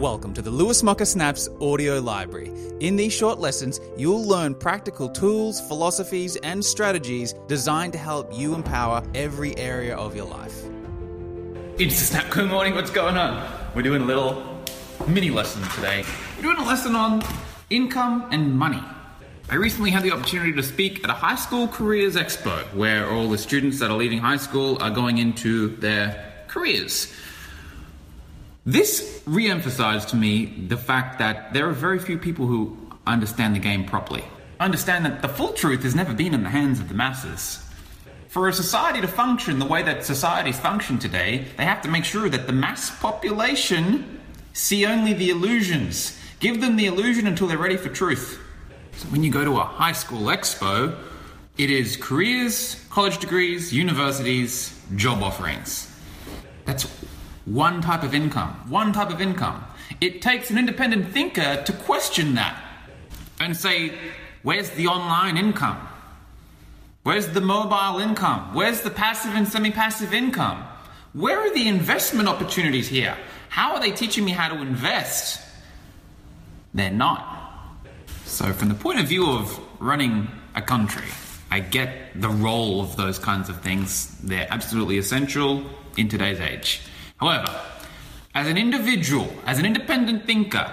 Welcome to the Lewis Mocker Snaps audio library. In these short lessons, you'll learn practical tools, philosophies, and strategies designed to help you empower every area of your life. It's a Snap. Good morning. What's going on? We're doing a little mini lesson today. We're doing a lesson on income and money. I recently had the opportunity to speak at a high school careers expo where all the students that are leaving high school are going into their careers. This re emphasized to me the fact that there are very few people who understand the game properly. Understand that the full truth has never been in the hands of the masses. For a society to function the way that societies function today, they have to make sure that the mass population see only the illusions. Give them the illusion until they're ready for truth. So when you go to a high school expo, it is careers, college degrees, universities, job offerings. That's one type of income. One type of income. It takes an independent thinker to question that and say, where's the online income? Where's the mobile income? Where's the passive and semi passive income? Where are the investment opportunities here? How are they teaching me how to invest? They're not. So, from the point of view of running a country, I get the role of those kinds of things. They're absolutely essential in today's age. However, as an individual, as an independent thinker,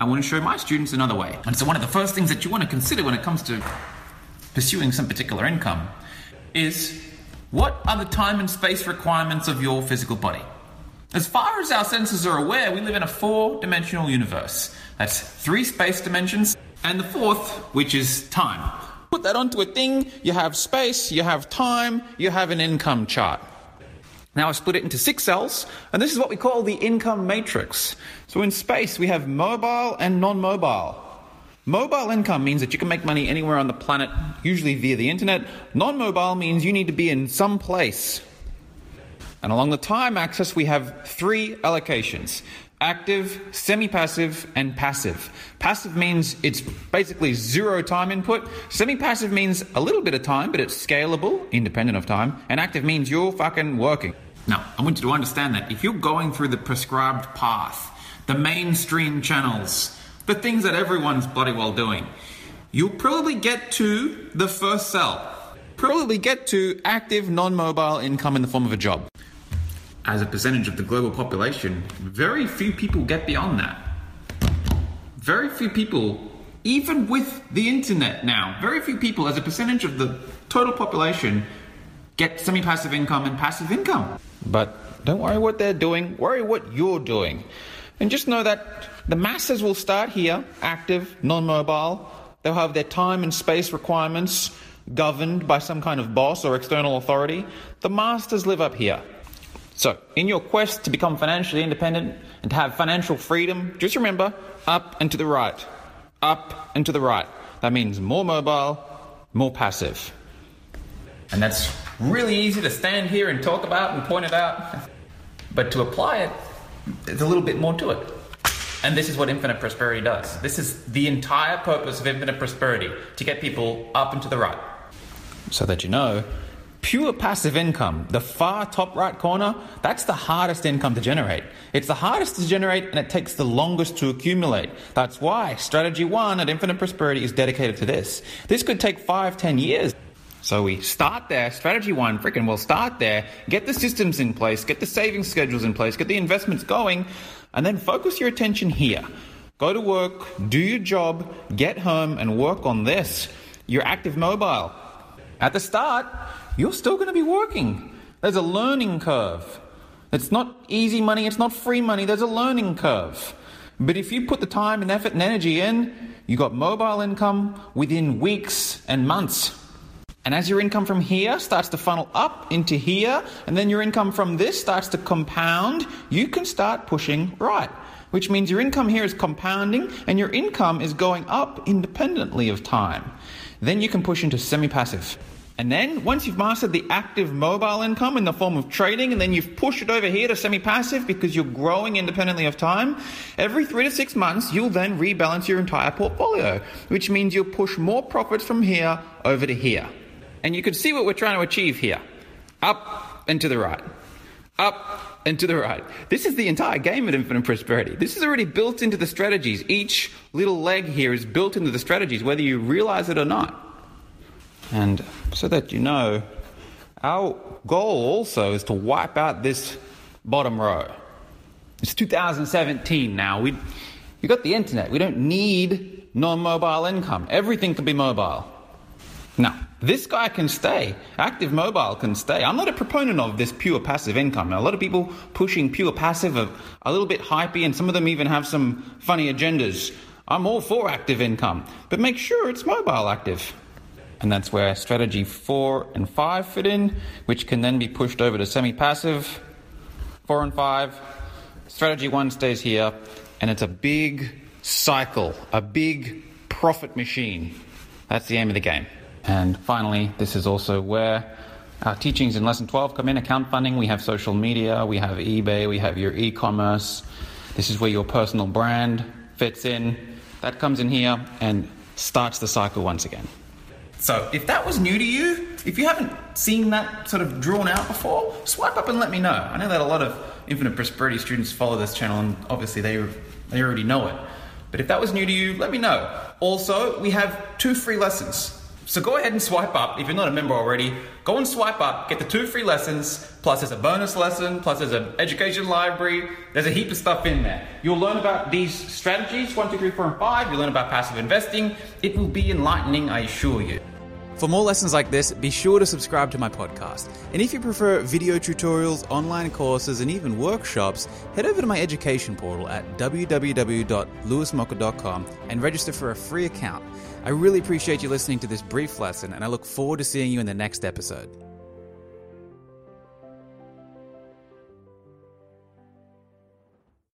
I want to show my students another way. And so, one of the first things that you want to consider when it comes to pursuing some particular income is what are the time and space requirements of your physical body? As far as our senses are aware, we live in a four dimensional universe. That's three space dimensions, and the fourth, which is time. Put that onto a thing, you have space, you have time, you have an income chart. Now I split it into six cells, and this is what we call the income matrix. So in space, we have mobile and non mobile. Mobile income means that you can make money anywhere on the planet, usually via the internet. Non mobile means you need to be in some place. And along the time axis, we have three allocations active, semi passive, and passive. Passive means it's basically zero time input. Semi passive means a little bit of time, but it's scalable, independent of time. And active means you're fucking working. Now, I want you to understand that if you're going through the prescribed path, the mainstream channels, the things that everyone's bloody well doing, you'll probably get to the first cell. Probably get to active non mobile income in the form of a job as a percentage of the global population, very few people get beyond that. Very few people, even with the internet now, very few people as a percentage of the total population get semi passive income and passive income. But don't worry what they're doing, worry what you're doing. And just know that the masses will start here, active, non mobile. They'll have their time and space requirements governed by some kind of boss or external authority. The masters live up here. So, in your quest to become financially independent and to have financial freedom, just remember up and to the right. Up and to the right. That means more mobile, more passive. And that's really easy to stand here and talk about and point it out. But to apply it, there's a little bit more to it. And this is what infinite prosperity does. This is the entire purpose of infinite prosperity to get people up and to the right. So that you know, Pure passive income, the far top right corner, that's the hardest income to generate. It's the hardest to generate and it takes the longest to accumulate. That's why strategy one at Infinite Prosperity is dedicated to this. This could take five, ten years. So we start there, strategy one, freaking we'll start there, get the systems in place, get the saving schedules in place, get the investments going, and then focus your attention here. Go to work, do your job, get home, and work on this. Your active mobile. At the start, you're still going to be working. There's a learning curve. It's not easy money, it's not free money, there's a learning curve. But if you put the time and effort and energy in, you got mobile income within weeks and months. And as your income from here starts to funnel up into here, and then your income from this starts to compound, you can start pushing right. Which means your income here is compounding and your income is going up independently of time. Then you can push into semi passive. And then once you've mastered the active mobile income in the form of trading, and then you've pushed it over here to semi passive because you're growing independently of time, every three to six months, you'll then rebalance your entire portfolio, which means you'll push more profits from here over to here. And you can see what we're trying to achieve here up and to the right, up and to the right. This is the entire game of infinite prosperity. This is already built into the strategies. Each little leg here is built into the strategies, whether you realize it or not. And so that you know, our goal also is to wipe out this bottom row. It's 2017 now. We, we got the internet. We don't need non mobile income. Everything can be mobile. Now, this guy can stay. Active mobile can stay. I'm not a proponent of this pure passive income. Now, a lot of people pushing pure passive are a little bit hypey, and some of them even have some funny agendas. I'm all for active income, but make sure it's mobile active. And that's where strategy four and five fit in, which can then be pushed over to semi passive. Four and five. Strategy one stays here, and it's a big cycle, a big profit machine. That's the aim of the game. And finally, this is also where our teachings in lesson 12 come in account funding. We have social media, we have eBay, we have your e commerce. This is where your personal brand fits in. That comes in here and starts the cycle once again. So, if that was new to you, if you haven't seen that sort of drawn out before, swipe up and let me know. I know that a lot of Infinite Prosperity students follow this channel and obviously they, they already know it. But if that was new to you, let me know. Also, we have two free lessons. So go ahead and swipe up. If you're not a member already, go and swipe up, get the two free lessons, plus there's a bonus lesson, plus there's an education library. There's a heap of stuff in there. You'll learn about these strategies, one, two, three, four, and five. You'll learn about passive investing. It will be enlightening, I assure you. For more lessons like this, be sure to subscribe to my podcast. And if you prefer video tutorials, online courses, and even workshops, head over to my education portal at www.lewismocker.com and register for a free account. I really appreciate you listening to this brief lesson, and I look forward to seeing you in the next episode.